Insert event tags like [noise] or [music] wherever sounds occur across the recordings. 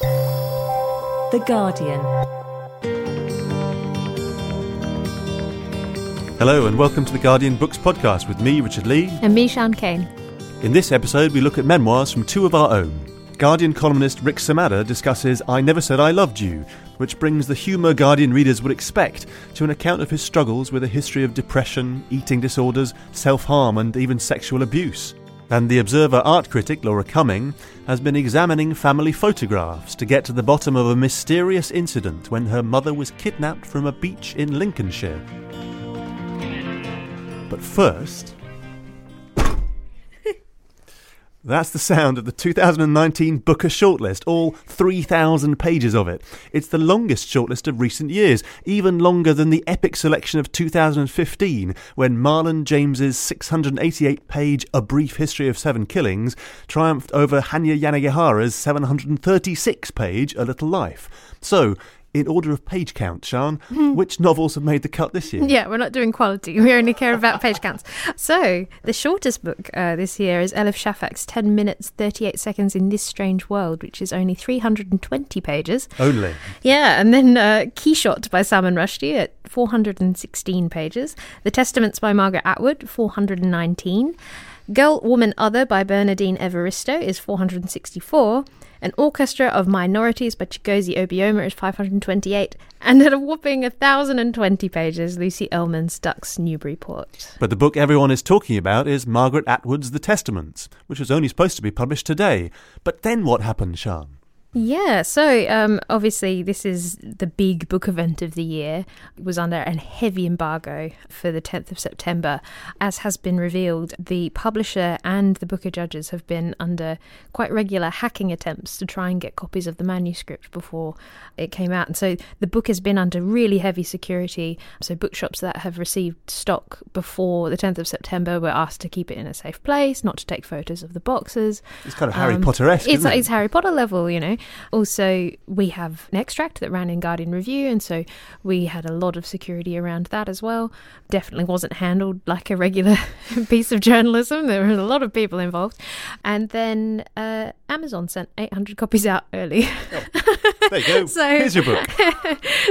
The Guardian. Hello, and welcome to the Guardian Books Podcast with me, Richard Lea. And me, Sian Cain. In this episode, we look at memoirs from two of our own. Guardian columnist Rhik Samadder discusses I Never Said I Loved You, which brings the humour Guardian readers would expect to an account of his struggles with a history of depression, eating disorders, self harm, and even sexual abuse. And the Observer art critic Laura Cumming has been examining family photographs to get to the bottom of a mysterious incident when her mother was kidnapped from a beach in Lincolnshire. But first, that's the sound of the 2019 Booker shortlist, all 3,000 pages of it. It's the longest shortlist of recent years, even longer than the epic selection of 2015, when Marlon James's 688 page A Brief History of Seven Killings triumphed over Hanya Yanagihara's 736 page A Little Life. So, in order of page count, Sean, which novels have made the cut this year? Yeah, we're not doing quality. We only care about page counts. So, the shortest book uh, this year is Elif Shafak's 10 minutes, 38 seconds in This Strange World, which is only 320 pages. Only. Yeah, and then uh, Quichotte by Salman Rushdie at 416 pages. The Testaments by Margaret Atwood, 419. Girl, Woman, Other by Bernardine Evaristo is 464. An Orchestra of Minorities by Chigozie Obioma is 528. And at a whopping 1,020 pages, Lucy Ellmann's Ducks Newburyport. But the book everyone is talking about is Margaret Atwood's The Testaments, which was only supposed to be published today. But then what happened, Sean? Yeah, so um, obviously this is the big book event of the year. It was under a heavy embargo for the 10th of September. As has been revealed, the publisher and the Booker judges have been under quite regular hacking attempts to try and get copies of the manuscript before it came out. And so the book has been under really heavy security. So bookshops that have received stock before the 10th of September were asked to keep it in a safe place, not to take photos of the boxes. It's kind of Harry Um, Potter esque. It's, it? it's Harry Potter level, you know. Also, we have an extract that ran in Guardian Review, and so we had a lot of security around that as well. Definitely wasn't handled like a regular [laughs] piece of journalism. There were a lot of people involved. And then uh, Amazon sent 800 copies out early. There you go. [laughs] So- Here's your book. [laughs]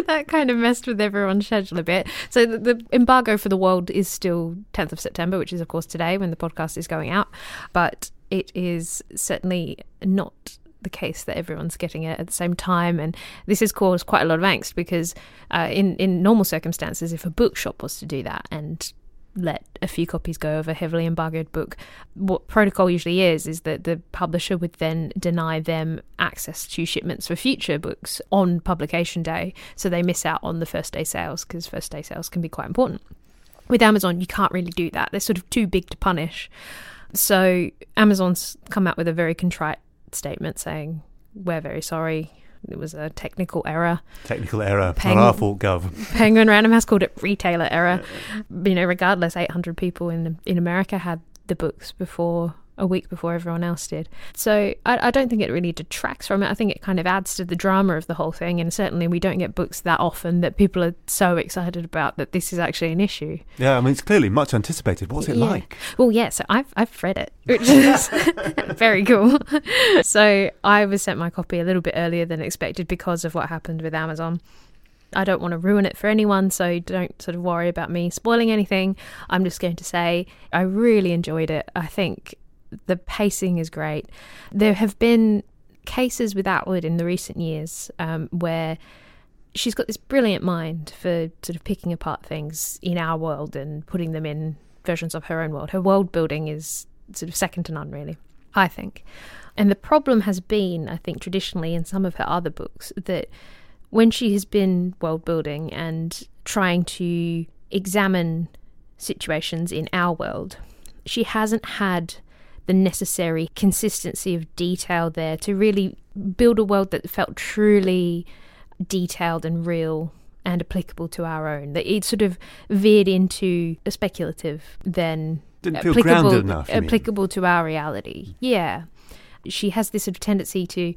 that kind of messed with everyone's schedule a bit. So the, the embargo for the world is still 10th of September, which is of course today when the podcast is going out, but it is certainly not the case that everyone's getting it at the same time and this has caused quite a lot of angst because uh, in in normal circumstances if a bookshop was to do that and let a few copies go of a heavily embargoed book. What protocol usually is is that the publisher would then deny them access to shipments for future books on publication day, so they miss out on the first day sales because first day sales can be quite important. With Amazon, you can't really do that. They're sort of too big to punish. So Amazon's come out with a very contrite statement saying, "We're very sorry. It was a technical error." Technical error. Peng- Not our fault, Gov. Penguin [laughs] Random House called it retailer error. You know, regardless, 800 people in in America had the books before a week before everyone else did. So I, I don't think it really detracts from it. I think it kind of adds to the drama of the whole thing. And certainly, we don't get books that often that people are so excited about that this is actually an issue. Yeah, I mean, it's clearly much anticipated. What's it Yeah. like? Well, yeah, so I've I've read it, which is [laughs] very cool. [laughs] So I was sent my copy a little bit earlier than expected because of what happened with Amazon. I don't want to ruin it for anyone, so don't sort of worry about me spoiling anything. I'm just going to say I really enjoyed it. I think the pacing is great. There have been cases with Atwood in the recent years um, where she's got this brilliant mind for sort of picking apart things in our world and putting them in versions of her own world. Her world building is sort of second to none, really, I think. And the problem has been, I think, traditionally in some of her other books, that when she has been world building and trying to examine situations in our world, she hasn't had the necessary consistency of detail there to really build a world that felt truly detailed and real and applicable to our own. That it sort of veered into a speculative then Didn't feel applicable grounded enough. you mean? applicable to our reality. Yeah. She has this sort of tendency to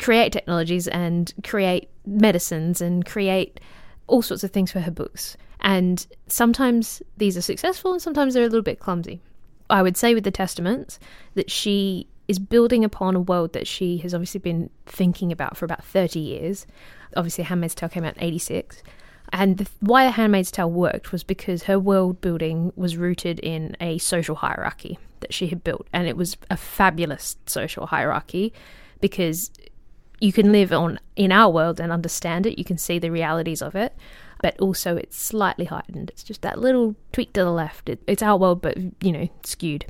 create technologies and create medicines and create all sorts of things for her books. And sometimes these are successful and sometimes they're a little bit clumsy. I would say with the Testaments that she is building upon a world that she has obviously been thinking about for about 30 years. Obviously, Handmaid's Tale came out in 86. And the, why The Handmaid's Tale worked was because her world building was rooted in a social hierarchy that she had built. And it was a fabulous social hierarchy because you can live on in our world and understand it. You can see the realities of it, but also it's slightly heightened. It's just that little tweak to the left. It, it's our world, but you know, skewed.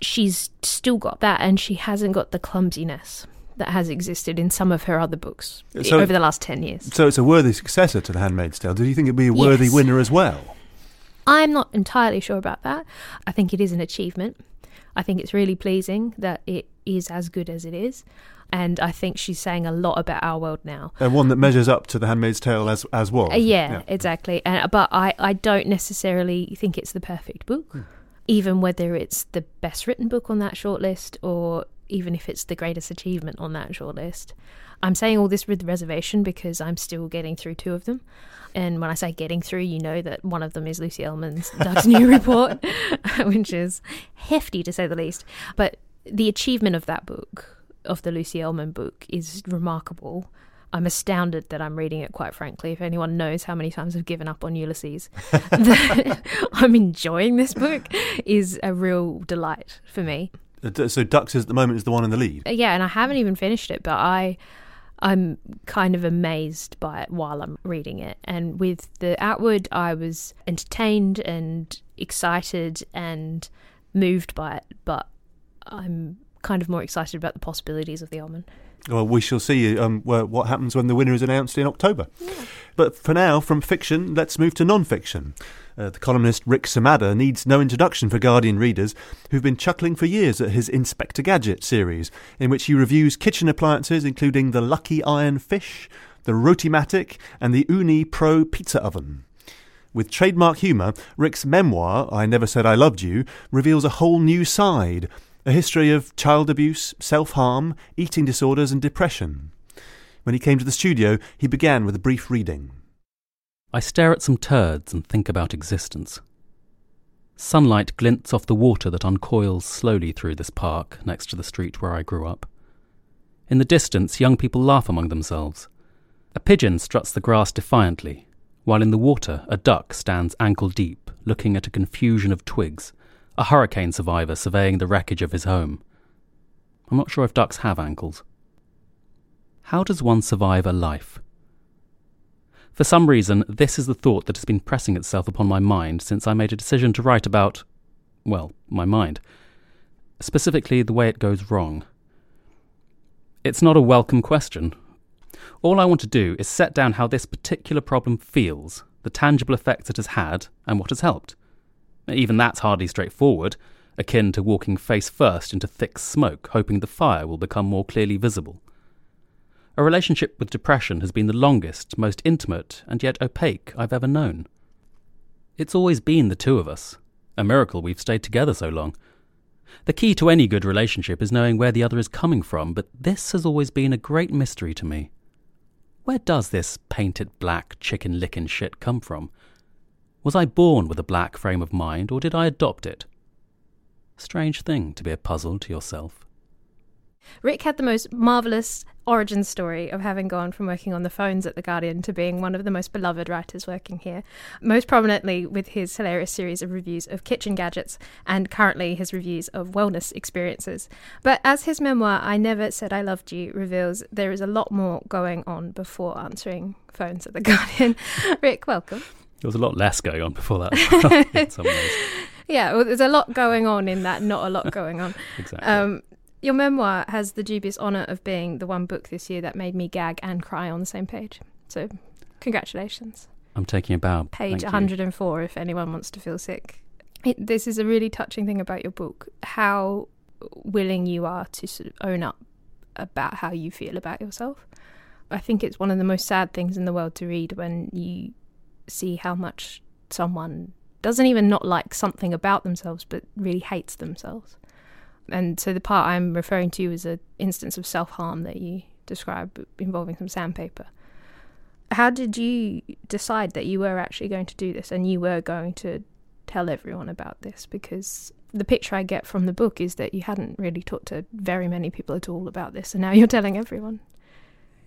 She's still got that, and she hasn't got the clumsiness that has existed in some of her other books uh, So- over the last ten years. So it's a worthy successor to The Handmaid's Tale. Do you think it'd be a worthy Yes. winner as well? I'm not entirely sure about that. I think it is an achievement. I think it's really pleasing that it is as good as it is. And I think she's saying a lot about our world now. And one that measures up to The Handmaid's Tale as as was. Uh, yeah, exactly. And but I, I don't necessarily think it's the perfect book, even whether it's the best written book on that shortlist or even if it's the greatest achievement on that shortlist. I'm saying all this with reservation because I'm still getting through two of them. And when I say getting through, you know that one of them is Lucy Ellmann's [laughs] Ducks Newburyport, [laughs] which is hefty to say the least. But the achievement of that book, of the Lucy Ellmann book, is remarkable. I'm astounded that I'm reading it, quite frankly. If anyone knows how many times I've given up on Ulysses, [laughs] [laughs] I'm enjoying this book is a real delight for me. Uh, So Ducks is at the moment is the one in the lead. Uh, Yeah, and I haven't even finished it, but I I'm kind of amazed by it while I'm reading it. And with the Atwood, I was entertained and excited and moved by it, but I'm kind of more excited about the possibilities of the Ellmann. Well, we shall see um, what happens when the winner is announced in October. But for now, from fiction, let's move to non-fiction. Uh, the columnist Rhik Samadder needs no introduction for Guardian readers who've been chuckling for years at his Inspector Gadget series, in which he reviews kitchen appliances including the Lucky Iron Fish, the Rotimatic, and the Ooni Pro Pizza Oven. With trademark humour, Rhik's memoir, I Never Said I Loved You, reveals a whole new side a history of child abuse, self harm, eating disorders, and depression. When he came to the studio, he began with a brief reading. I stare at some turds and think about existence. Sunlight glints off the water that uncoils slowly through this park next to the street where I grew up. In the distance, young people laugh among themselves. A pigeon struts the grass defiantly, while in the water, a duck stands ankle deep, looking at a confusion of twigs, a hurricane survivor surveying the wreckage of his home. I'm not sure if ducks have ankles. How does one survive a life? For some reason, this is the thought that has been pressing itself upon my mind since I made a decision to write about, well, my mind. Specifically, the way it goes wrong. It's not a welcome question. All I want to do is set down how this particular problem feels, the tangible effects it has had, and what has helped. Even that's hardly straightforward, akin to walking face first into thick smoke, hoping the fire will become more clearly visible. A relationship with depression has been the longest, most intimate, and yet opaque I've ever known. It's always been the two of us. A miracle we've stayed together so long. The key to any good relationship is knowing where the other is coming from, but this has always been a great mystery to me. Where does this painted black chicken licking shit come from? Was I born with a black frame of mind, or did I adopt it? Strange thing to be a puzzle to yourself. Rhik had the most marvelous origin story of having gone from working on the phones at The Guardian to being one of the most beloved writers working here, most prominently with his hilarious series of reviews of kitchen gadgets and currently his reviews of wellness experiences. But as his memoir, I Never Said I Loved You, reveals, there is a lot more going on before answering phones at The Guardian. [laughs] Rhik, welcome. There was a lot less going on before that [laughs] in some ways. Yeah, well, there's a lot going on in that, not a lot [laughs] going on. Exactly. Um, your memoir has the dubious honour of being the one book this year that made me gag and cry on the same page. So, congratulations. I'm taking a bow. Page Thank you. 104 if anyone wants to feel sick. It, this is a really touching thing about your book how willing you are to sort of own up about how you feel about yourself. I think it's one of the most sad things in the world to read when you see how much someone doesn't even not like something about themselves but really hates themselves. And so the part I'm referring to is an instance of self harm that you describe involving some sandpaper. How did you decide that you were actually going to do this and you were going to tell everyone about this? Because the picture I get from the book is that you hadn't really talked to very many people at all about this, and now [laughs] you're telling everyone.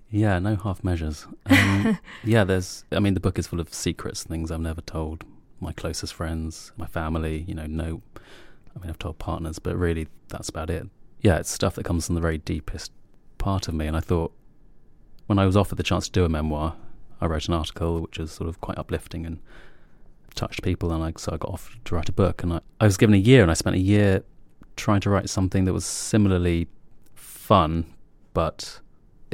Yeah, no half measures. Um, [laughs] yeah, there's. I mean, the book is full of secrets, things I've never told my closest friends, my family. You know, no. I mean, I've told partners, but really, that's about it. Yeah, it's stuff that comes from the very deepest part of me. And I thought, when I was offered the chance to do a memoir, I wrote an article which was sort of quite uplifting and touched people, and I so I got off to write a book. And I, I was given a year, and I spent a year trying to write something that was similarly fun, but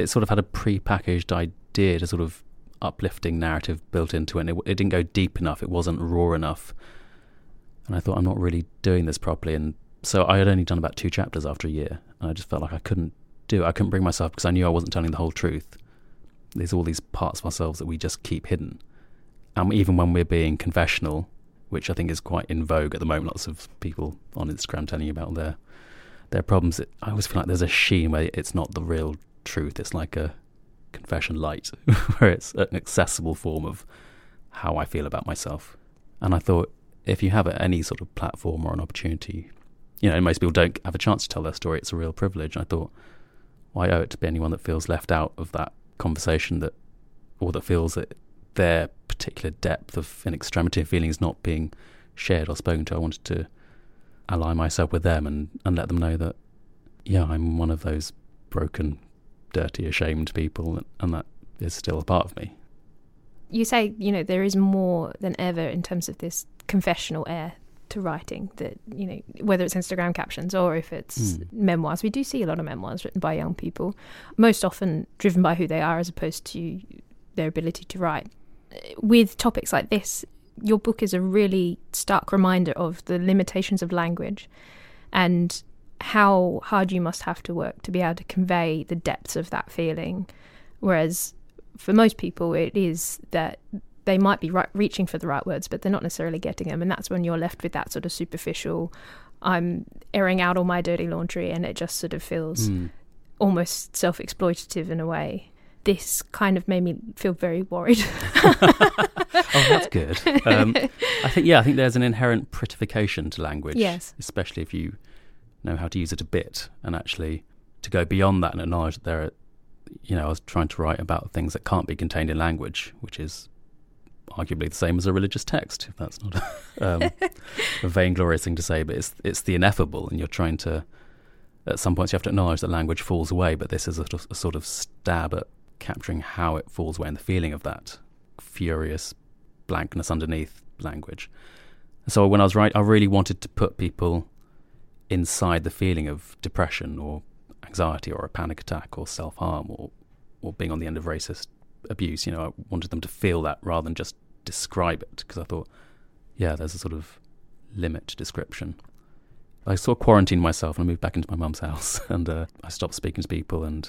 it sort of had a pre-packaged idea, a sort of uplifting narrative built into it. And it, it didn't go deep enough. It wasn't raw enough. And I thought I'm not really doing this properly. And so I had only done about two chapters after a year, and I just felt like I couldn't do. It. I couldn't bring myself because I knew I wasn't telling the whole truth. There's all these parts of ourselves that we just keep hidden and even when we're being confessional, which I think is quite in vogue at the moment, lots of people on Instagram telling you about their their problems. It, I always feel like there's a sheen where it's not the real truth. It's like a confession light, [laughs] where it's an accessible form of how I feel about myself. And I thought if you have any sort of platform or an opportunity, you know, most people don't have a chance to tell their story. It's a real privilege. I thought, why owe it to be anyone that feels left out of that conversation that, or that feels that their particular depth of an extremity of feelings not being shared or spoken to. I wanted to ally myself with them and, and let them know that, yeah, I'm one of those broken, dirty, ashamed people, and that is still a part of me. You say, you know, there is more than ever in terms of this confessional air to writing that you know whether it's instagram captions or if it's mm. memoirs we do see a lot of memoirs written by young people most often driven by who they are as opposed to their ability to write with topics like this, your book is a really stark reminder of the limitations of language and how hard you must have to work to be able to convey the depths of that feeling. Whereas for most people, it is that they might be right, reaching for the right words, but they're not necessarily getting them. And that's when you're left with that sort of superficial, I'm airing out all my dirty laundry, and it just sort of feels mm. almost self exploitative in a way this kind of made me feel very worried. [laughs] oh, that's good. Um, I think, yeah, I think there's an inherent prettification to language. Yes. Especially if you know how to use it a bit and actually to go beyond that and acknowledge that there are, you know, I was trying to write about things that can't be contained in language, which is arguably the same as a religious text, if that's not [laughs] um, a vainglorious thing to say, but it's, it's the ineffable and you're trying to, at some points you have to acknowledge that language falls away, but this is a, a sort of stab at capturing how it falls away and the feeling of that furious blankness underneath language. So when I was writing, I really wanted to put people inside the feeling of depression or anxiety or a panic attack or self harm or or being on the end of racist abuse. You know, I wanted them to feel that rather than just describe it because I thought, yeah, there's a sort of limit to description. I sort of quarantined myself and I moved back into my mum's house [laughs] and uh, I stopped speaking to people and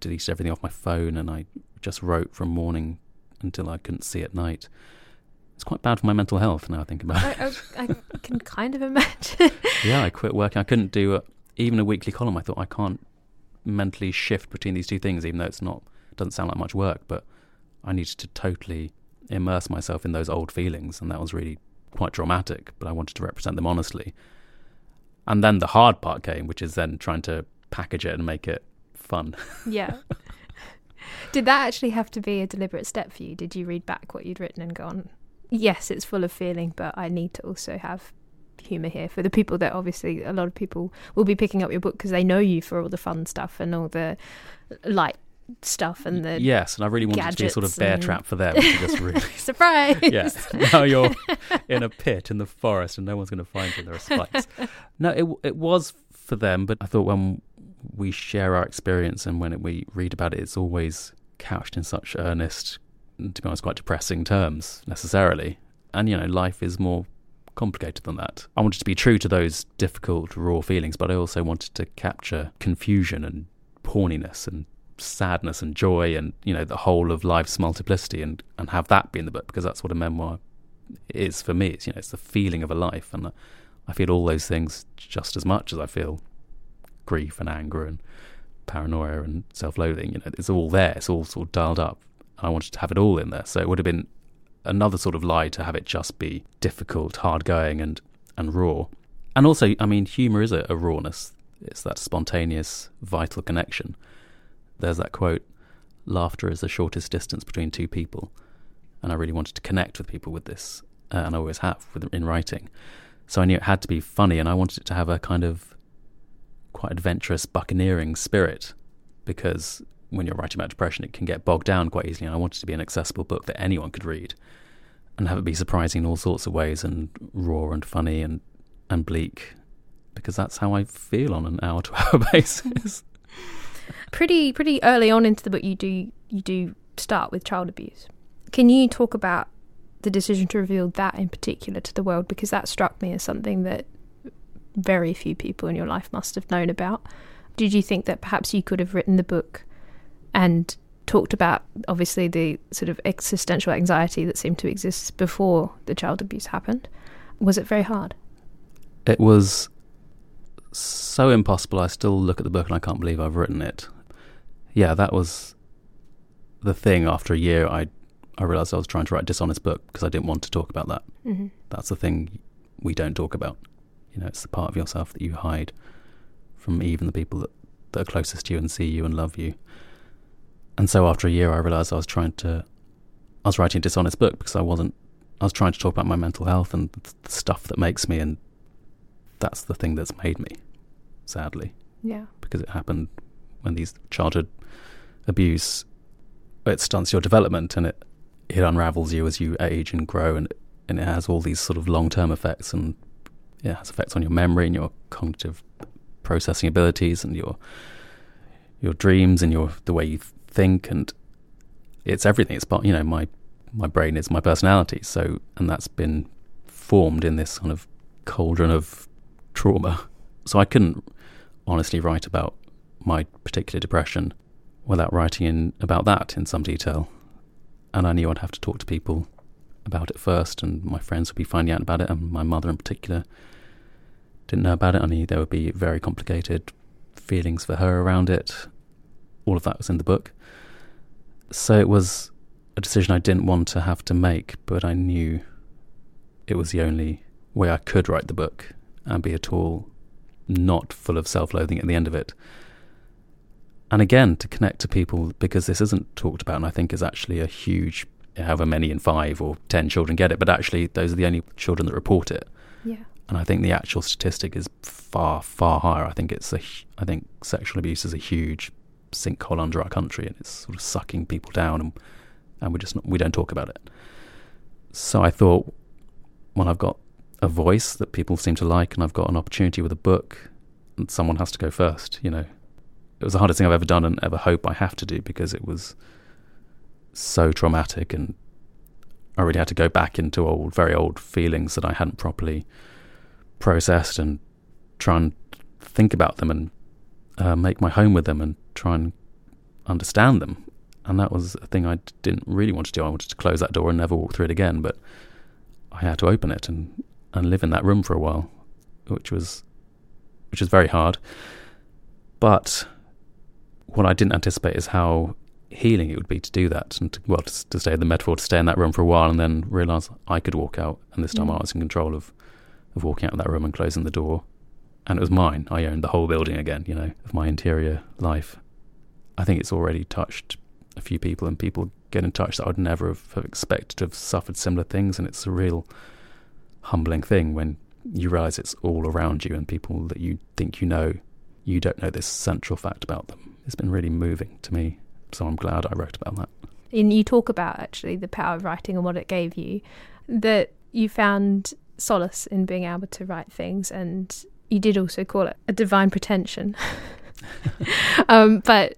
deleted everything off my phone and I just wrote from morning until I couldn't see at night. It's quite bad for my mental health now I think about it. I, I, I can kind of imagine. [laughs] yeah, I quit working. I couldn't do a, even a weekly column. I thought I can't mentally shift between these two things, even though it's not doesn't sound like much work. But I needed to totally immerse myself in those old feelings, and that was really quite dramatic. But I wanted to represent them honestly. And then the hard part came, which is then trying to package it and make it fun. [laughs] Yeah. Did that actually have to be a deliberate step for you? Did you read back what you'd written and gone, yes, it's full of feeling, but I need to also have humour here for the people that obviously a lot of people will be picking up your book because they know you for all the fun stuff and all the light stuff and the yes and i really wanted to be a sort of bear trap for them [laughs] just really [laughs] surprise! Yes now you're in a pit in the forest and no one's going to find you there are spikes. [laughs] No it, it was for them but i thought when we share our experience, and when we read about it, it's always couched in such earnest, to be honest, quite depressing terms necessarily. And you know, life is more complicated than that. I wanted to be true to those difficult, raw feelings, but I also wanted to capture confusion and porniness and sadness and joy and, you know, the whole of life's multiplicity and, and have that be in the book because that's what a memoir is for me. It's, you know, it's the feeling of a life. And I feel all those things just as much as I feel grief and anger and paranoia and self-loathing. You know, it's all there. It's all sort of dialed up. I wanted to have it all in there. So it would have been another sort of lie to have it just be difficult, hard going, and and raw. And also, I mean, humour is a, a rawness. It's that spontaneous, vital connection. There's that quote: "Laughter is the shortest distance between two people," and I really wanted to connect with people with this, uh, and I always have with in writing. So I knew it had to be funny, and I wanted it to have a kind of quite adventurous, buccaneering spirit, because when you're writing about depression, it can get bogged down quite easily. And I wanted to be an accessible book that anyone could read and have it be surprising in all sorts of ways and raw and funny and, and bleak because that's how I feel on an hour to hour [laughs] basis. pretty pretty early on into the book you do you do start with child abuse. Can you talk about the decision to reveal that in particular to the world because that struck me as something that very few people in your life must have known about. Did you think that perhaps you could have written the book and talked about obviously the sort of existential anxiety that seemed to exist before the child abuse happened. Was it very hard? It was so impossible. I still look at the book and I can't believe I've written it. Yeah, that was the thing. After a year, I I realized I was trying to write a dishonest book because I didn't want to talk about that. Mm-hmm. That's the thing we don't talk about. You know, it's the part of yourself that you hide from even the people that, that are closest to you and see you and love you. And so after a year, I realized I was trying to, I was writing a dishonest book because I wasn't, I was trying to talk about my mental health and the stuff that makes me, and that's the thing that's made me, sadly. Yeah. Because it happened when these childhood abuse, it stunts your development and it, it unravels you as you age and grow, and, and it has all these sort of long term effects, and it has effects on your memory and your cognitive processing abilities and your your dreams and your the way you think and it's everything. It's part, you know, my my brain is my personality. So, and that's been formed in this kind of cauldron of trauma. [laughs] So I couldn't honestly write about my particular depression without writing in about that in some detail. And I knew I'd have to talk to people about it first, and my friends would be finding out about it, and my mother in particular didn't know about it. I knew there would be very complicated feelings for her around it. All of that was in the book. So it was a decision I didn't want to have to make, but I knew it was the only way I could write the book and be at all not full of self loathing at the end of it. And again, to connect to people, because this isn't talked about, and I think is actually a huge, however many in five or ten children get it, but actually, those are the only children that report it. Yeah. And I think the actual statistic is far, far higher. I think it's a, I think sexual abuse is a huge sinkhole under our country, and it's sort of sucking people down, and and we just not, we don't talk about it. So I thought, when I've got a voice that people seem to like, and I've got an opportunity with a book, and someone has to go first. You know, it was the hardest thing I've ever done, and ever hope I have to do because it was so traumatic, and I really had to go back into old, very old feelings that I hadn't properly processed, and try and think about them and uh, make my home with them and try and understand them. And that was a thing I didn't really want to do. I wanted to close that door and never walk through it again, but I had to open it and, and live in that room for a while, which was which was very hard. But what I didn't anticipate is how healing it would be to do that and to, well to, to stay in the metaphor to stay in that room for a while and then realize I could walk out and this time Mm. I was in control of of walking out of that room and closing the door and it was mine. I owned the whole building again, you know, of my interior life. I think it's already touched a few people, and people get in touch that I would never have, have expected to have suffered similar things. And it's a real humbling thing when you realize it's all around you, and people that you think you know, you don't know this central fact about them. It's been really moving to me. So I'm glad I wrote about that. And you talk about actually the power of writing and what it gave you, that you found solace in being able to write things, and you did also call it a divine pretension. [laughs] um, but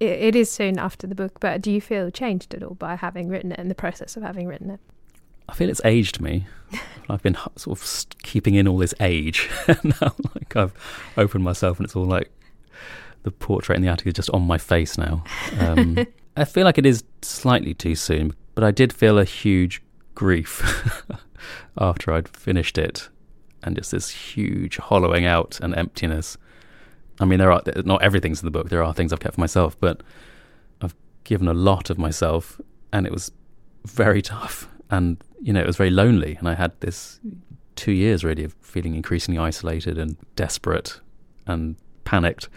it, it is soon after the book. But do you feel changed at all by having written it and the process of having written it? I feel it's aged me. [laughs] I've been sort of keeping in all this age. [laughs] now, like I've opened myself, and it's all like the portrait in the attic is just on my face now. Um, [laughs] I feel like it is slightly too soon, but I did feel a huge grief after I'd finished it, and just this huge hollowing out and emptiness. I mean, there are not everything's in the book. There are things I've kept for myself, but I've given a lot of myself, and it was very tough. And you know, it was very lonely, and I had this two years really of feeling increasingly isolated and desperate and panicked,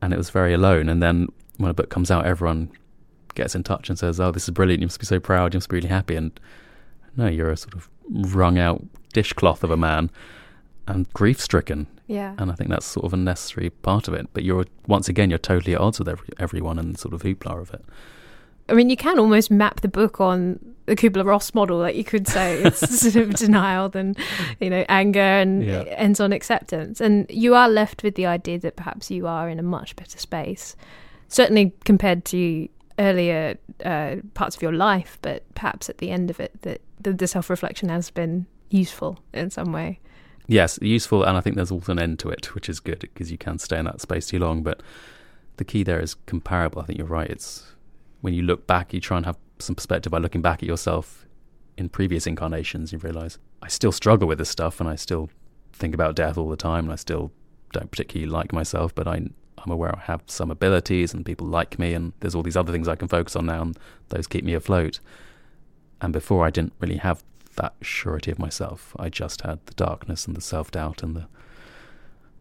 and it was very alone. And then when a book comes out, everyone gets in touch and says, "Oh, this is brilliant! You must be so proud. You must be really happy." And no, you're a sort of wrung out dishcloth of a man and grief stricken. Yeah. And I think that's sort of a necessary part of it. But you're once again you're totally at odds with every, everyone and sort of hoopla of it. I mean, you can almost map the book on the Kubler Ross model. Like you could say it's [laughs] sort of denial, then you know anger, and yeah. ends on acceptance. And you are left with the idea that perhaps you are in a much better space, certainly compared to earlier uh, parts of your life. But perhaps at the end of it, that the, the self reflection has been useful in some way. Yes, useful, and I think there's also an end to it, which is good because you can stay in that space too long. But the key there is comparable. I think you're right. It's when you look back, you try and have some perspective by looking back at yourself in previous incarnations. You realize I still struggle with this stuff, and I still think about death all the time, and I still don't particularly like myself. But I, I'm aware I have some abilities, and people like me, and there's all these other things I can focus on now, and those keep me afloat. And before, I didn't really have that surety of myself. I just had the darkness and the self doubt and the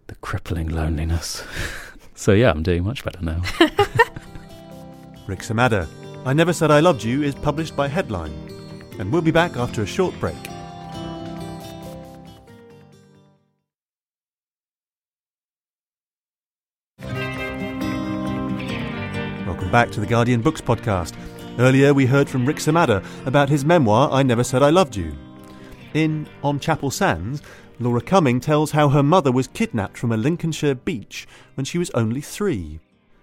the crippling loneliness. [laughs] so yeah, I'm doing much better now. [laughs] Rhik Samadder, I Never Said I Loved You is published by Headline, and we'll be back after a short break. Welcome back to the Guardian Books podcast. Earlier, we heard from Rhik Samadder about his memoir, I Never Said I Loved You. In On Chapel Sands, Laura Cumming tells how her mother was kidnapped from a Lincolnshire beach when she was only three.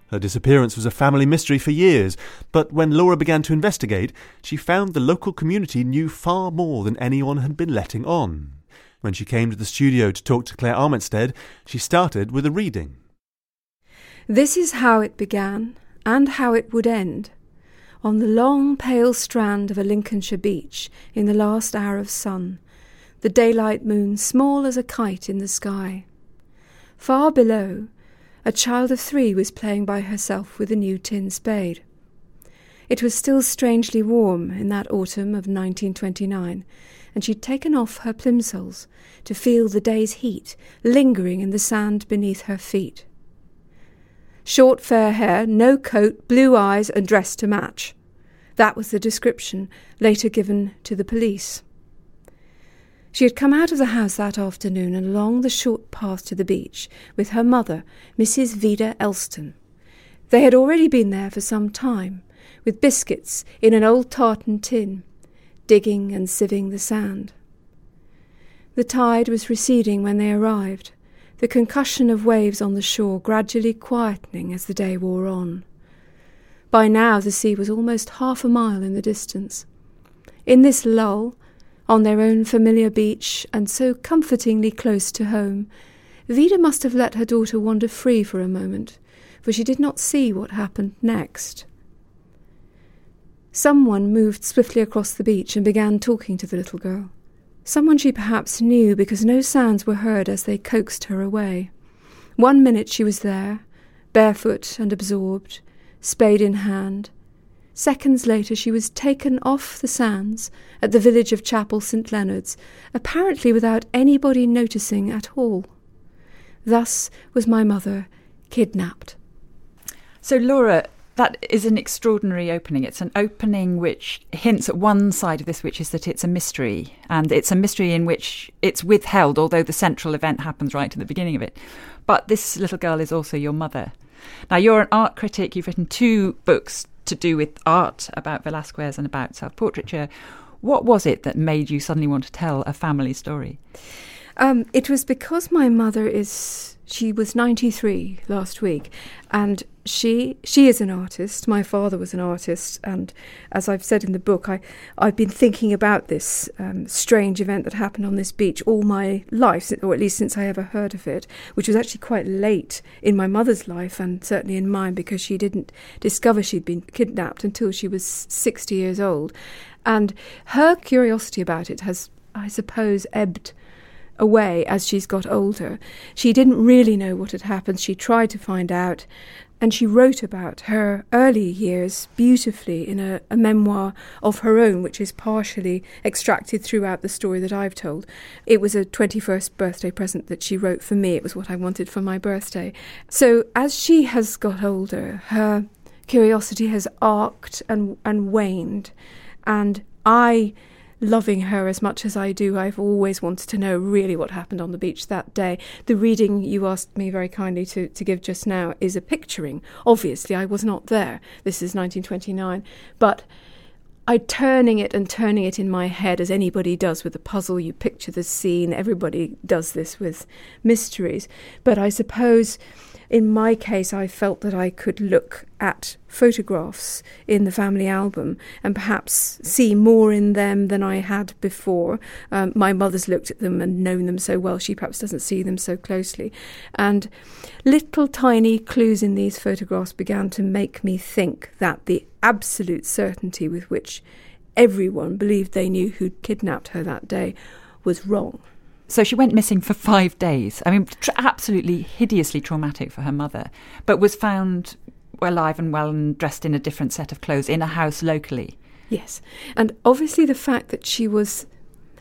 Her disappearance was a family mystery for years, but when Laura began to investigate, she found the local community knew far more than anyone had been letting on. When she came to the studio to talk to Claire Armitstead, she started with a reading. This is how it began, and how it would end on the long pale strand of a Lincolnshire beach in the last hour of sun, the daylight moon small as a kite in the sky. Far below, a child of three was playing by herself with a new tin spade. It was still strangely warm in that autumn of 1929, and she'd taken off her plimsolls to feel the day's heat lingering in the sand beneath her feet. Short fair hair, no coat, blue eyes, and dressed to match. That was the description later given to the police. She had come out of the house that afternoon and along the short path to the beach with her mother, Mrs. Vida Elston. They had already been there for some time, with biscuits in an old tartan tin, digging and sieving the sand. The tide was receding when they arrived, the concussion of waves on the shore gradually quietening as the day wore on. By now the sea was almost half a mile in the distance. In this lull, on their own familiar beach, and so comfortingly close to home, Vida must have let her daughter wander free for a moment, for she did not see what happened next. Someone moved swiftly across the beach and began talking to the little girl someone she perhaps knew because no sounds were heard as they coaxed her away. One minute she was there, barefoot and absorbed, spade in hand. Seconds later she was taken off the sands at the village of Chapel St. Leonard's, apparently without anybody noticing at all. Thus was my mother kidnapped. So, Laura, that is an extraordinary opening. It's an opening which hints at one side of this, which is that it's a mystery. And it's a mystery in which it's withheld, although the central event happens right at the beginning of it. But this little girl is also your mother. Now, you're an art critic. You've written two books to do with art about Velasquez and about self portraiture. What was it that made you suddenly want to tell a family story? Um, it was because my mother is she was 93 last week and she she is an artist. My father was an artist and as i've said in the book i i've been thinking about this um, strange event that happened on this beach all my life or at least since i ever heard of it which was actually quite late in my mother's life and certainly in mine because she didn't discover she'd been kidnapped until she was 60 years old. And her curiosity about it has i suppose ebbed away as she's got older. She didn't really know what had happened. She tried to find out, and she wrote about her early years beautifully in a, a, memoir of her own, which is partially extracted throughout the story that I've told. It was a 21st birthday present that she wrote for me. It was what I wanted for my birthday. So as she has got older, her curiosity has arced and, and waned, and I loving her as much as I do, I've always wanted to know really what happened on the beach that day. The reading you asked me very kindly to, to give just now is a picturing. Obviously, I was not there. This is 1929. But I turning it and turning it in my head as anybody does with a puzzle. You picture the scene. Everybody does this with mysteries. But I suppose in my case, I felt that I could look at photographs in the family album and perhaps see more in them than I had before. Um, my mother's looked at them and known them so well, she perhaps doesn't see them so closely. And little tiny clues in these photographs began to make me think that the absolute certainty with which everyone believed they knew who'd kidnapped her that day was wrong. So she went missing for five days. I mean, absolutely hideously traumatic for her mother, but was found alive and well and dressed in a different set of clothes in a house locally. Yes. And obviously, the fact that she was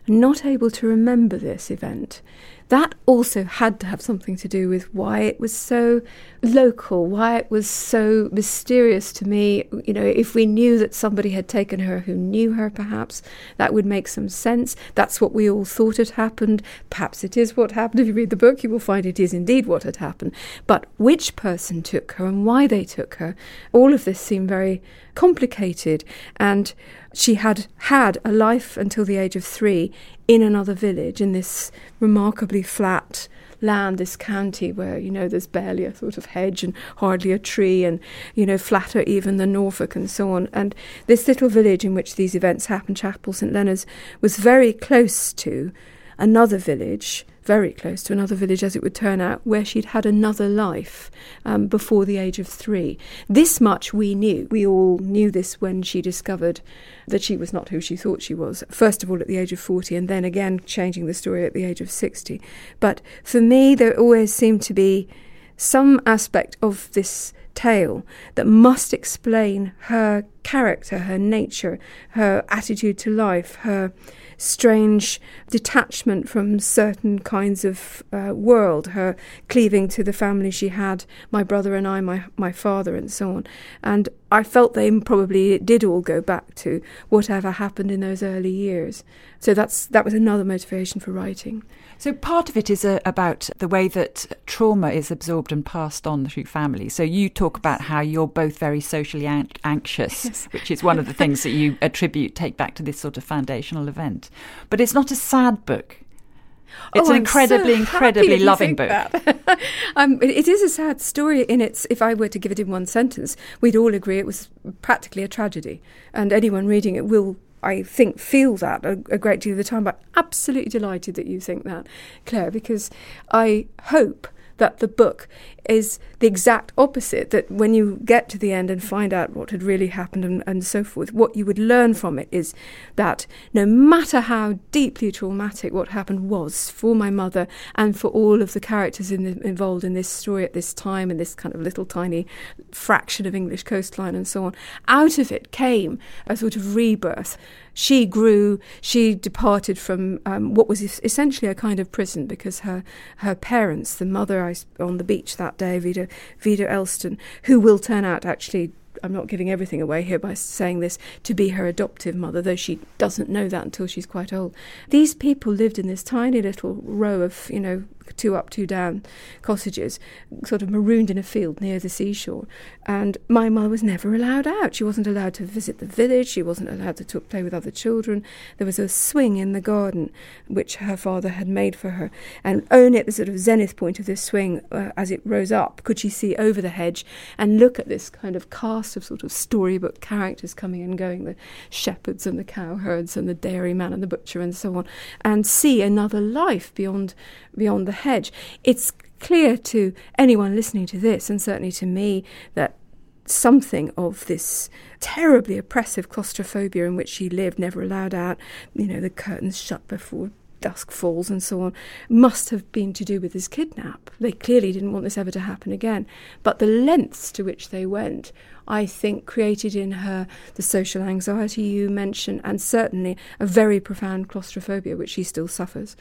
not able to remember this event that also had to have something to do with why it was so local, why it was so mysterious to me. You know, if we knew that somebody had taken her who knew her, perhaps that would make some sense. That's what we all thought had happened. Perhaps it is what happened. If you read the book, you will find it is indeed what had happened. But which person took her and why they took her, all of this seemed very complicated. And she had had a life until the age of three in another village in this remarkably flat land, this county where, you know, there's barely a sort of hedge and hardly a tree and, you know, flatter even than Norfolk and so on. And this little village in which these events happened, Chapel St. Leonard's, was very close to another village very close to another village, as it would turn out, where she'd had another life um, before the age of three. This much we knew. We all knew this when she discovered that she was not who she thought she was, first of all at the age of 40, and then again changing the story at the age of 60. But for me, there always seemed to be some aspect of this tale that must explain her character, her nature, her attitude to life, her strange detachment from certain kinds of uh, world, her cleaving to the family she had, my brother and I, my, my father, and so on. And I felt they probably did all go back to whatever happened in those early years. So that's that was another motivation for writing. So part of it is uh, about the way that trauma is absorbed and passed on through family. So you talk about how you're both very socially an- anxious, yes. which is one of the things that you [laughs] attribute take back to this sort of foundational event. But it's not a sad book. It's oh, an incredibly, so incredibly loving book. [laughs] um, it is a sad story in its. If I were to give it in one sentence, we'd all agree it was practically a tragedy, and anyone reading it will I think, feel that a, a, great deal of the time. But absolutely delighted that you think that, Claire, because I hope that the book is the exact opposite that when you get to the end and find out what had really happened and, and so forth, what you would learn from it is that no matter how deeply traumatic what happened was for my mother and for all of the characters in the, involved in this story at this time in this kind of little tiny fraction of English coastline and so on, out of it came a sort of rebirth. She grew, she departed from um, what was essentially a kind of prison because her, her parents, the mother on the beach that day, Vida, Vida Elston, who will turn out actually I'm not giving everything away here by saying this, to be her adoptive mother, though she doesn't know that until she's quite old. These people lived in this tiny little row of, you know, two up, two down cottages, sort of marooned in a field near the seashore. And my mother was never allowed out. She wasn't allowed to visit the village. She wasn't allowed to talk, play with other children. There was a swing in the garden which her father had made for her, and only at the sort of zenith point of this swing, uh, as it rose up, could she see over the hedge and look at this kind of of sort of storybook characters coming and going, the shepherds and the cowherds and the dairyman and the butcher and so on, and see another life beyond beyond the hedge. It's clear to anyone listening to this, and certainly to me, that something of this terribly oppressive claustrophobia in which she lived, never allowed out, you know, the curtains shut before dusk falls and so on, must have been to do with this kidnap. They clearly didn't want this ever to happen again. But the lengths to which they went, I think, created in her the social anxiety you mentioned, and certainly a very profound claustrophobia, which she still suffers.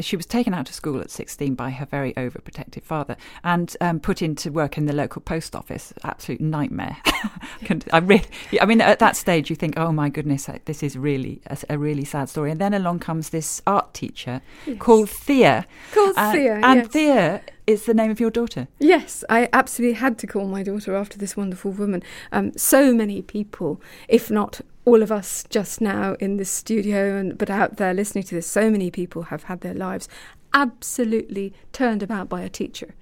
She was taken out of school at 16 by her very overprotective father and um, put into work in the local post office. Absolute nightmare. [laughs] I really, I mean, at that stage, you think, oh my goodness, this is really a, a really sad story. And then along comes this art teacher yes. called Thea. Called uh, Thea, And yes. Thea is the name of your daughter. Yes, I absolutely had to call my daughter after this wonderful woman. Um, so many people, if not all of us just now in this studio and but out there listening to this, so many people have had their lives absolutely turned about by a teacher.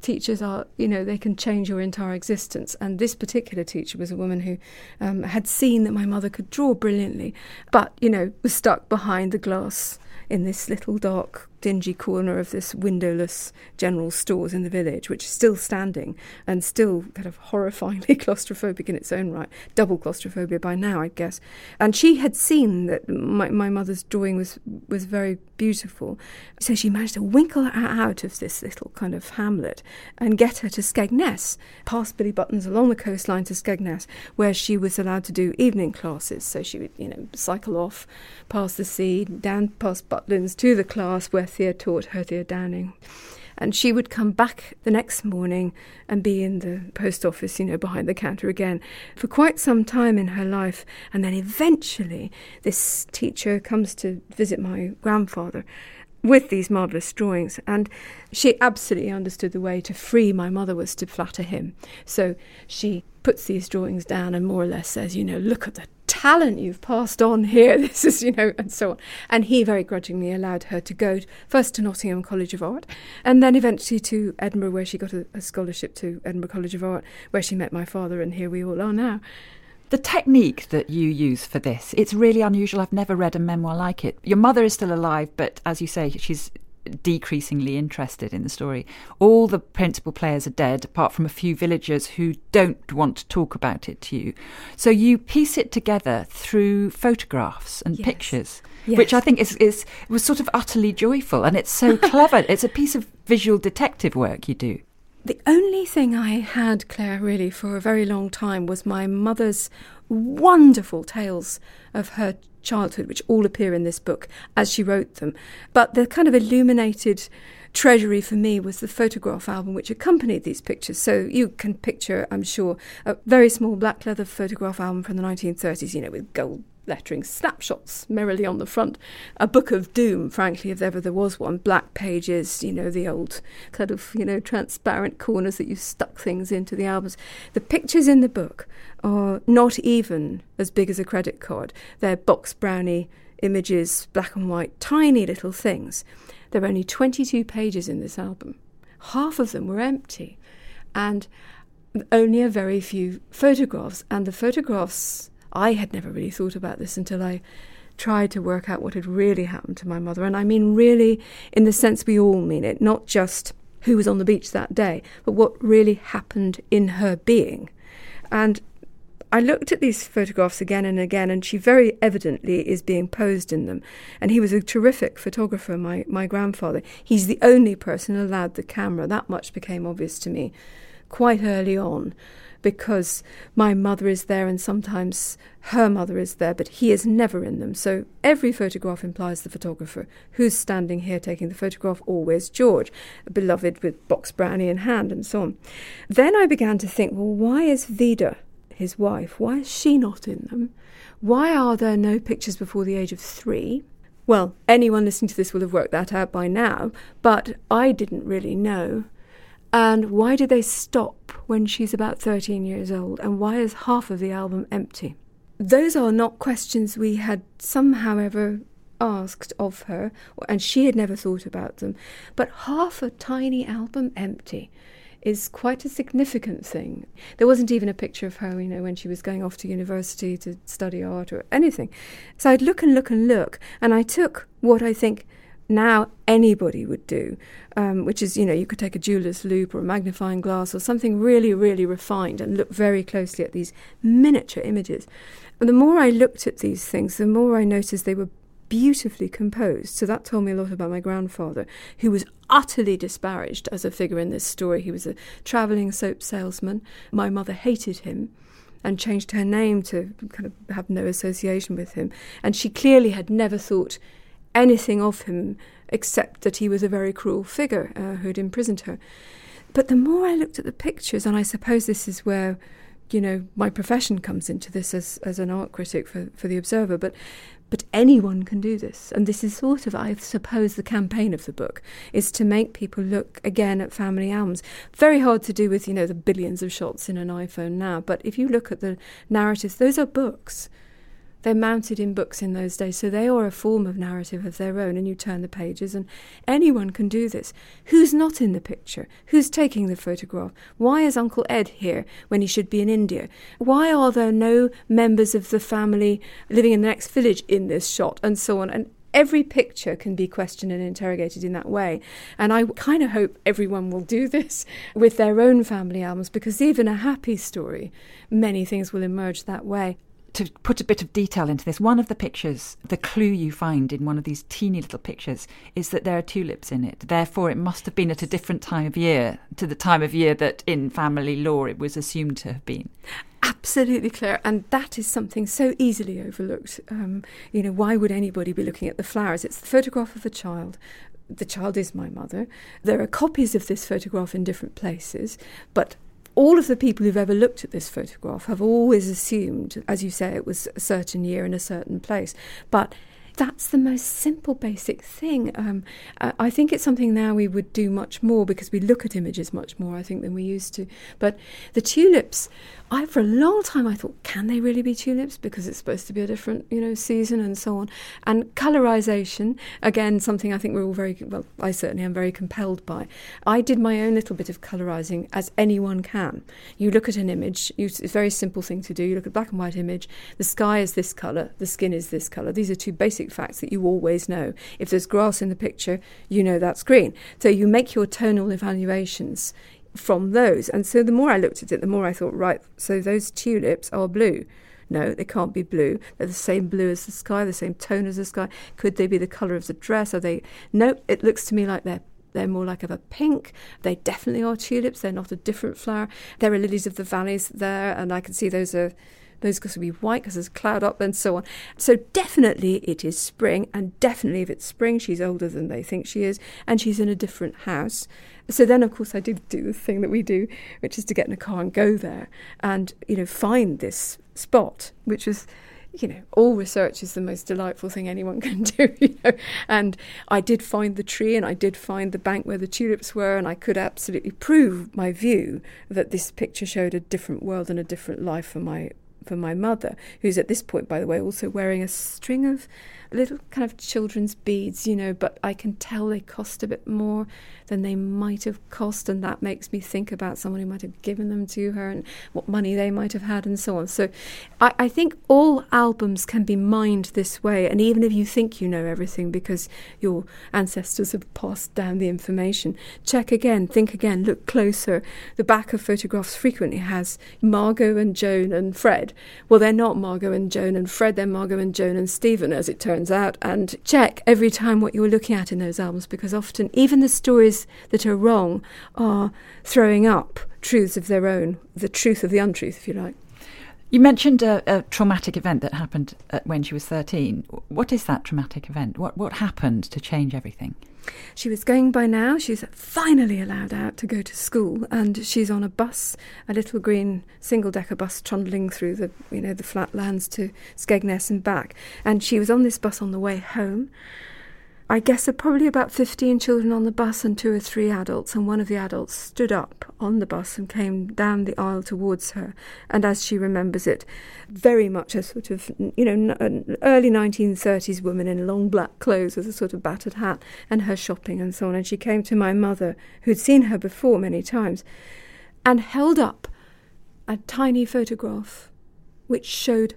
Teachers are, you know, they can change your entire existence. And this particular teacher was a woman who um, had seen that my mother could draw brilliantly, but, you know, was stuck behind the glass in this little dark dingy corner of this windowless general stores in the village, which is still standing and still kind of horrifyingly [laughs] claustrophobic in its own right, double claustrophobia by now, I guess. And she had seen that my, my mother's drawing was was very beautiful, so she managed to winkle her out of this little kind of hamlet and get her to Skegness, past Billy Butlin's along the coastline to Skegness, where she was allowed to do evening classes. So she would, you know, cycle off past the sea, down past Butlins to the class where Thea taught her Thea Downing. And she would come back the next morning and be in the post office, you know, behind the counter again for quite some time in her life. And then eventually, this teacher comes to visit my grandfather with these marvellous drawings. And she absolutely understood the way to free my mother was to flatter him. So she puts these drawings down and more or less says, you know, look at the talent you've passed on here. [laughs] This is, you know, and so on. And he very grudgingly allowed her to go first to Nottingham College of Art and then eventually to Edinburgh, where she got a, a scholarship to Edinburgh College of Art, where she met my father, and here we all are now. The technique that you use for this, it's really unusual. I've never read a memoir like it. Your mother is still alive, but as you say, she's decreasingly interested in the story. All the principal players are dead, apart from a few villagers who don't want to talk about it to you. So you piece it together through photographs and yes. pictures, yes. which I think is, is was sort of utterly joyful, and it's so [laughs] clever. It's a piece of visual detective work you do. The only thing I had, Claire, really for a very long time was my mother's wonderful tales of her childhood, which all appear in this book as she wrote them. But the kind of illuminated treasury for me was the photograph album which accompanied these pictures. So you can picture, I'm sure, a very small black leather photograph album from the 1930s, you know, with gold lettering, snapshots merrily on the front, a book of doom, frankly, if ever there was one, black pages, you know, the old kind of, you know, transparent corners that you stuck things into the albums. The pictures in the book are not even as big as a credit card. They're box brownie images, black and white, tiny little things. There are only 22 pages in this album. Half of them were empty. And only a very few photographs. And the photographs I had never really thought about this until I tried to work out what had really happened to my mother. And I mean, really, in the sense we all mean it, not just who was on the beach that day, but what really happened in her being. And I looked at these photographs again and again, and she very evidently is being posed in them. And he was a terrific photographer, my, my grandfather. He's the only person allowed the camera. That much became obvious to me quite early on because my mother is there and sometimes her mother is there, but he is never in them. So every photograph implies the photographer. Who's standing here taking the photograph? Always George, beloved with box brownie in hand, and so on. Then I began to think, well, why is Vida his wife, why is she not in them? Why are there no pictures before the age of three? Well, anyone listening to this will have worked that out by now, but I didn't really know. And why did they stop when she's about 13 years old? And why is half of the album empty? Those are not questions we had somehow ever asked of her, and she had never thought about them. But half a tiny album empty is quite a significant thing. There wasn't even a picture of her, you know, when she was going off to university to study art or anything. So I'd look and look and look, and I took what I think now anybody would do, um, which is, you know, you could take a jeweler's loupe or a magnifying glass or something really, really refined and look very closely at these miniature images. And the more I looked at these things, the more I noticed they were beautifully composed. So that told me a lot about my grandfather, who was utterly disparaged as a figure in this story. He was a travelling soap salesman. My mother hated him and changed her name to kind of have no association with him. And she clearly had never thought anything of him except that he was a very cruel figure uh, who had imprisoned her. But the more I looked at the pictures, and I suppose this is where you know my profession comes into this as as an art critic for for the Observer, but but anyone can do this. And this is sort of, I suppose, the campaign of the book is to make people look again at family albums. Very hard to do with, you know, the billions of shots in an iPhone now. But if you look at the narratives, those are books. They're mounted in books in those days, so they are a form of narrative of their own, and you turn the pages, and anyone can do this. Who's not in the picture? Who's taking the photograph? Why is Uncle Ed here when he should be in India? Why are there no members of the family living in the next village in this shot, and so on? And every picture can be questioned and interrogated in that way. And I kind of hope everyone will do this with their own family albums because even a happy story, many things will emerge that way to put a bit of detail into this, one of the pictures, the clue you find in one of these teeny little pictures is that there are tulips in it. Therefore, it must have been at a different time of year to the time of year that in family law it was assumed to have been. Absolutely, Claire, and that is something so easily overlooked. Um, you know, why would anybody be looking at the flowers? It's the photograph of a child. The child is my mother. There are copies of this photograph in different places, but all of the people who've ever looked at this photograph have always assumed, as you say, it was a certain year in a certain place. But that's the most simple, basic thing. Um, I think it's something now we would do much more because we look at images much more, I think, than we used to. But the tulips, I for a long time I thought, can they really be tulips? Because it's supposed to be a different, you know, season and so on. And colorization, again, something I think we're all very well. I certainly am very compelled by. I did my own little bit of colorizing, as anyone can. You look at an image; you, it's a very simple thing to do. You look at a black and white image. The sky is this color. The skin is this color. These are two basic basic facts that you always know. If there's grass in the picture, you know that's green. So you make your tonal evaluations from those. And so the more I looked at it, the more I thought, right, so those tulips are blue. No, they can't be blue. They're the same blue as the sky, the same tone as the sky. Could they be the colour of the dress? Are they? No, it looks to me like they're they're more like of a pink. They definitely are tulips. They're not a different flower. There are lilies of the valleys there, and I can see those are those going to be white because there's cloud up and so on. So definitely it is spring, and definitely if it's spring, she's older than they think she is, and she's in a different house. So then, of course, I did do the thing that we do, which is to get in a car and go there and you know find this spot, which was you know, all research is the most delightful thing anyone [laughs] can do, [laughs] you know. And I did find the tree and I did find the bank where the tulips were, and I could absolutely prove my view that this picture showed a different world and a different life for my for my mother, who's at this point, by the way, also wearing a string of little kind of children's beads, you know, but I can tell they cost a bit more than they might have cost, and that makes me think about someone who might have given them to her and what money they might have had and so on. So I, I think all albums can be mined this way, and even if you think you know everything because your ancestors have passed down the information, check again, think again, look closer. The back of photographs frequently has Margot and Joan and Fred. Well, they're not Margot and Joan and Fred, they're Margot and Joan and Stephen, as it turns out, and check every time what you're looking at in those albums because often even the stories that are wrong are throwing up truths of their own, the truth of the untruth, if you like. You mentioned a, a traumatic event that happened uh, when she was 13. What is that traumatic event? What, what happened to change everything? She was going by now. She's finally allowed out to go to school, and she's on a bus, a little green single-decker bus, trundling through the, you know, the flat lands to Skegness and back. And she was on this bus on the way home, I guess there are probably about 15 children on the bus and two or three adults, and one of the adults stood up on the bus and came down the aisle towards her. And as she remembers it, very much a sort of, you know, early 1930s woman in long black clothes with a sort of battered hat and her shopping and so on. And she came to my mother, who'd seen her before many times, and held up a tiny photograph which showed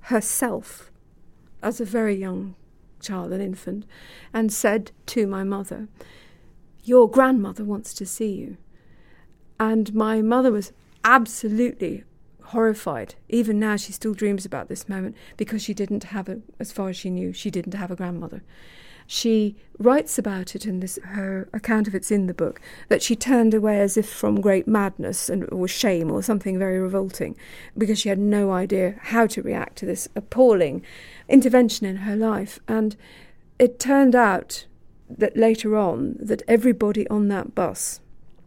herself as a very young child, an infant, and said to my mother, Your grandmother wants to see you. And my mother was absolutely horrified. Even now, she still dreams about this moment because she didn't have a, as far as she knew, she didn't have a grandmother. She writes about it in this her account of it's in the book that she turned away as if from great madness and or shame or something very revolting because she had no idea how to react to this appalling intervention in her life and it turned out that later on that everybody on that bus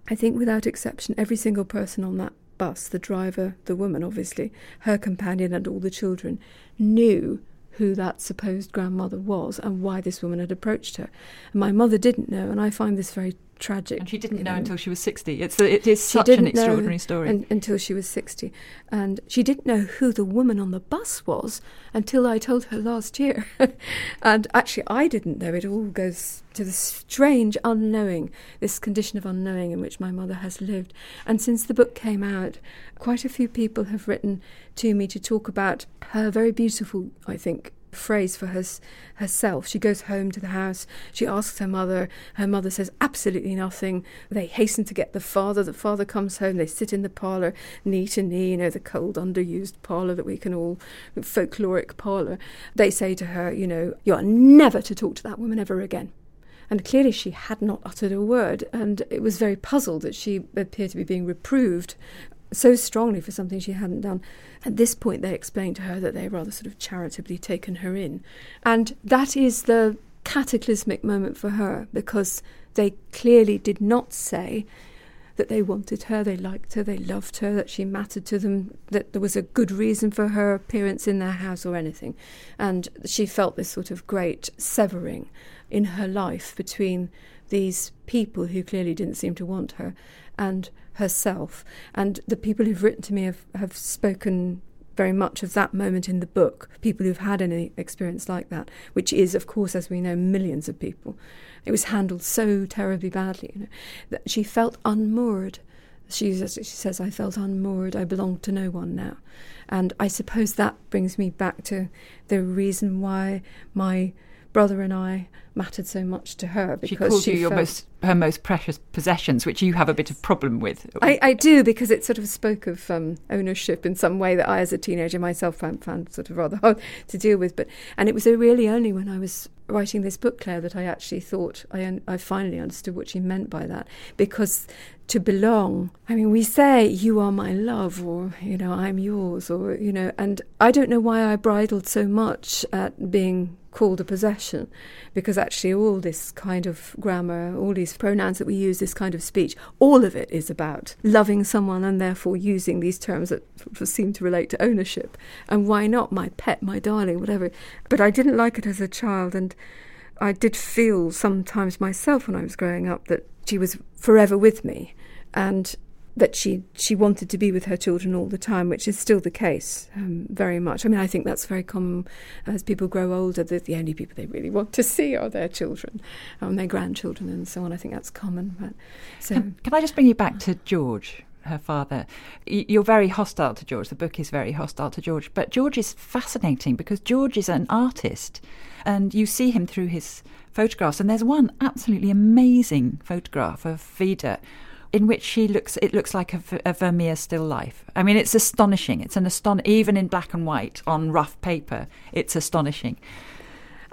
I think without exception every single person on that bus the driver the woman obviously her companion and all the children knew who that supposed grandmother was and why this woman had approached her. And my mother didn't know, and I find this very tragic. And she didn't know, know, until she was 60. It's it is such an extraordinary story. Un- until she was 60. And she didn't know who the woman on the bus was until I told her last year. [laughs] and actually, I didn't know. It all goes to the strange unknowing, this condition of unknowing in which my mother has lived. And since the book came out, quite a few people have written to me to talk about her very beautiful, I think, phrase for her, herself. She goes home to the house. She asks her mother. Her mother says absolutely nothing. They hasten to get the father. The father comes home. They sit in the parlour, knee to knee, you know, the cold, underused parlour that we can all, folkloric parlour. They say to her, you know, you are never to talk to that woman ever again. And clearly she had not uttered a word, and it was very puzzled that she appeared to be being reproved so strongly for something she hadn't done. At this point, they explained to her that they rather sort of charitably taken her in. And that is the cataclysmic moment for her because they clearly did not say that they wanted her, they liked her, they loved her, that she mattered to them, that there was a good reason for her appearance in their house or anything. And she felt this sort of great severing in her life between these people who clearly didn't seem to want her and herself. And the people who've written to me have, have spoken very much of that moment in the book, people who've had any experience like that, which is, of course, as we know, millions of people. It was handled so terribly badly you know, that she felt unmoored. She says, she says, I felt unmoored. I belong to no one now. And I suppose that brings me back to the reason why my brother and I mattered so much to her because she calls she you your most her most precious possessions, which you have a bit of problem with. I, I do because it sort of spoke of um, ownership in some way that I, as a teenager myself, found, found sort of rather [laughs] hard to deal with. But and it was really only when I was writing this book, Claire, that I actually thought I I finally understood what she meant by that because to belong. I mean, we say, you are my love, or, you know, I'm yours, or, you know, and I don't know why I bridled so much at being called a possession, because actually all this kind of grammar, all these pronouns that we use, this kind of speech, all of it is about loving someone and therefore using these terms that seem to relate to ownership. And why not my pet, my darling, whatever. But I didn't like it as a child, and I did feel sometimes myself when I was growing up that she was forever with me and that she she wanted to be with her children all the time, which is still the case um, very much. I mean, I think that's very common as people grow older. That the only people they really want to see are their children, um, their grandchildren, and so on. I think that's common. But, so, can, can I just bring you back to George? her father. You're very hostile to George. The book is very hostile to George. But George is fascinating because George is an artist and you see him through his photographs. And there's one absolutely amazing photograph of Vida in which she looks it looks like a, a Vermeer still life. I mean, it's astonishing. It's an aston even in black and white on rough paper. It's astonishing.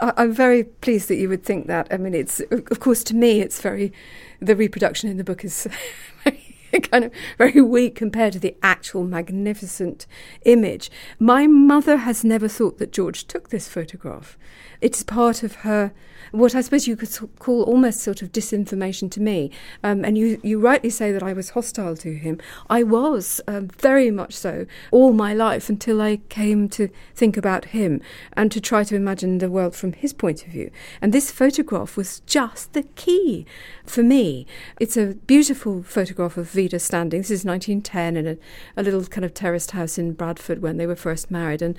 I'm very pleased that you would think that. I mean, it's of course to me, it's very the reproduction in the book is [laughs] very [laughs] kind of very weak compared to the actual magnificent image. My mother has never thought that George took this photograph. It's part of her what I suppose you could call almost sort of disinformation to me. Um, and you, you rightly say that I was hostile to him. I was um, very much so all my life until I came to think about him and to try to imagine the world from his point of view. And this photograph was just the key for me. It's a beautiful photograph of Standing. This is 1910 in a, a little kind of terraced house in Bradford when they were first married. And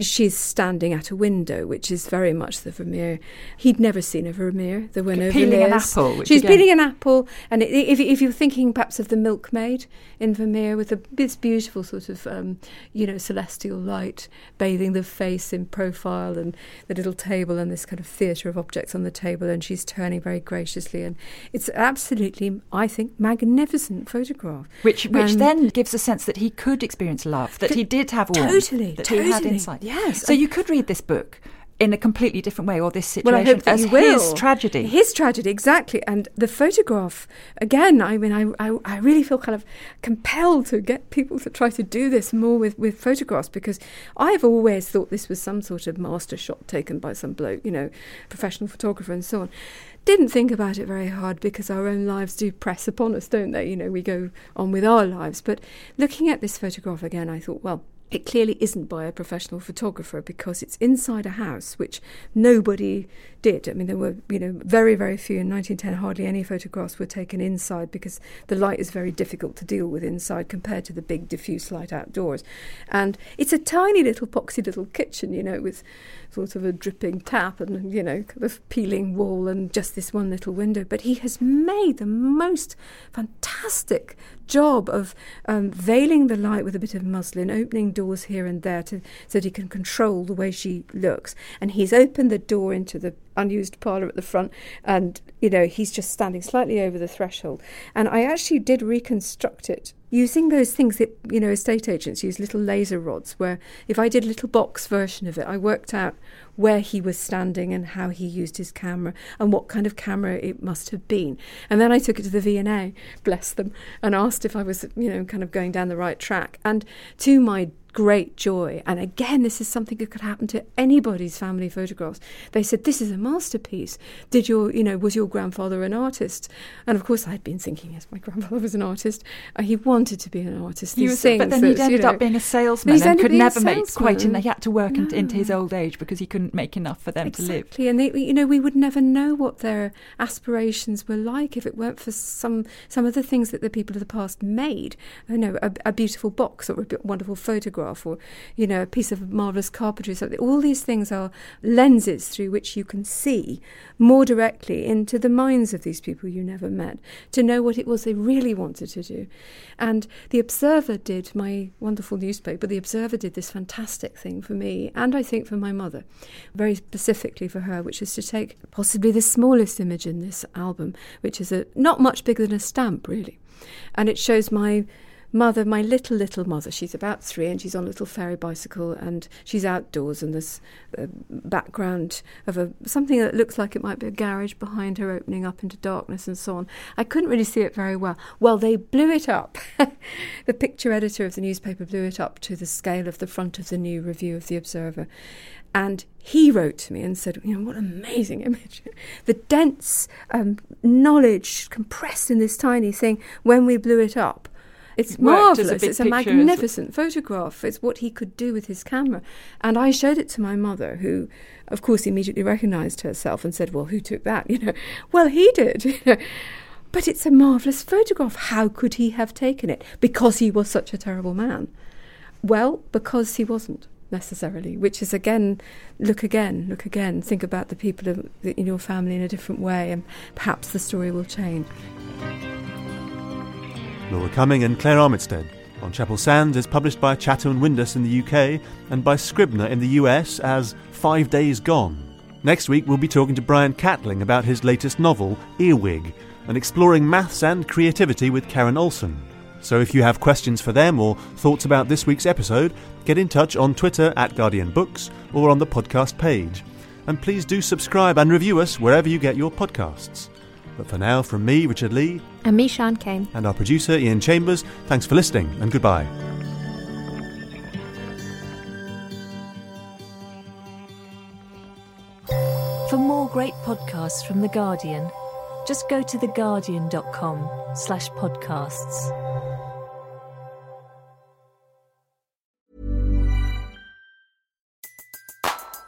she's standing at a window, which is very much the Vermeer. He'd never seen a Vermeer. There were no peeling an apple. She's again... peeling an apple, and if, if you're thinking perhaps of the milkmaid in Vermeer with a, this beautiful sort of um, you know celestial light bathing the face in profile, and the little table and this kind of theatre of objects on the table, and she's turning very graciously, and it's absolutely, I think, magnificent photograph. Which which um, then gives a sense that he could experience love, that he did have warmth, totally, that totally. he had insight. Yes. So you could read this book in a completely different way, or this situation well, as his tragedy. His tragedy, exactly. And the photograph, again, I mean, I, I, I, really feel kind of compelled to get people to try to do this more with, with photographs because I've always thought this was some sort of master shot taken by some bloke, you know, professional photographer and so on. Didn't think about it very hard because our own lives do press upon us, don't they? You know, we go on with our lives. But looking at this photograph again, I thought, well, it clearly isn't by a professional photographer because it's inside a house, which nobody did. I mean, there were, you know, very, very few in 1910. Hardly any photographs were taken inside because the light is very difficult to deal with inside compared to the big diffuse light outdoors. And it's a tiny little poxy little kitchen, you know, with sort of a dripping tap and, you know, kind of peeling wall and just this one little window. But he has made the most fantastic job of um, veiling the light with a bit of muslin, opening doors here and there to, so that he can control the way she looks. And he's opened the door into the unused parlour at the front, and you know he's just standing slightly over the threshold. And I actually did reconstruct it using those things that you know estate agents use, little laser rods. Where if I did a little box version of it, I worked out where he was standing and how he used his camera and what kind of camera it must have been. And then I took it to the V&A, [laughs] bless them, and asked if I was, you know, kind of going down the right track. And to my great joy. And again, this is something that could happen to anybody's family photographs. They said, This is a masterpiece. Did your, you know, was your grandfather an artist? And of course, I'd been thinking, yes, my grandfather was an artist. Uh, he wanted to be an artist. He was, but then he ended you know, up being a salesman and could never make quite enough. He had to work no. into his old age because he couldn't make enough for them exactly. to live. Exactly, And they, you know, we would never know what their aspirations were like if it weren't for some some of the things that the people of the past made. You know, a, a beautiful box or a wonderful photograph photograph or, you know, a piece of marvellous carpentry something. All these things are lenses through which you can see more directly into the minds of these people you never met to know what it was they really wanted to do. And The Observer did, my wonderful newspaper, The Observer did this fantastic thing for me and I think for my mother, very specifically for her, which is to take possibly the smallest image in this album, which is a, not much bigger than a stamp, really. And it shows my mother, my little, little mother, she's about three and she's on a little fairy bicycle and she's outdoors and there's a background of a something that looks like it might be a garage behind her opening up into darkness and so on. I couldn't really see it very well. Well, they blew it up. [laughs] the picture editor of the newspaper blew it up to the scale of the front of the new review of The Observer. And he wrote to me and said, you know, what amazing image. the dense um, knowledge compressed in this tiny thing when we blew it up it's marvelous. it's a magnificent photograph. It's what he could do with his camera. And I showed it to my mother, who, of course, immediately recognized herself and said, "Well, who took that?" [laughs] You know, well, he did. [laughs] but it's a marvelous photograph. How could he have taken it? Because he was such a terrible man. Well, because he wasn't necessarily, which is again, look again, look again, think about the people in your family in a different way, and perhaps the story will change. Laura Cumming and Claire Armitstead. On Chapel Sands is published by Chatto and Windus in the UK and by Scribner in the US as Five Days Gone. Next week we'll be talking to Brian Catling about his latest novel, Earwig, and exploring maths and creativity with Karen Olsson. So if you have questions for them or thoughts about this week's episode, get in touch on Twitter at Guardian Books or on the podcast page. And please do subscribe and review us wherever you get your podcasts. But for now, from me, Richard Lea, And me, Sian Cain. and our producer, Ian Chambers, thanks for listening and goodbye. For more great podcasts from The Guardian, just go to theguardian.com slash podcasts.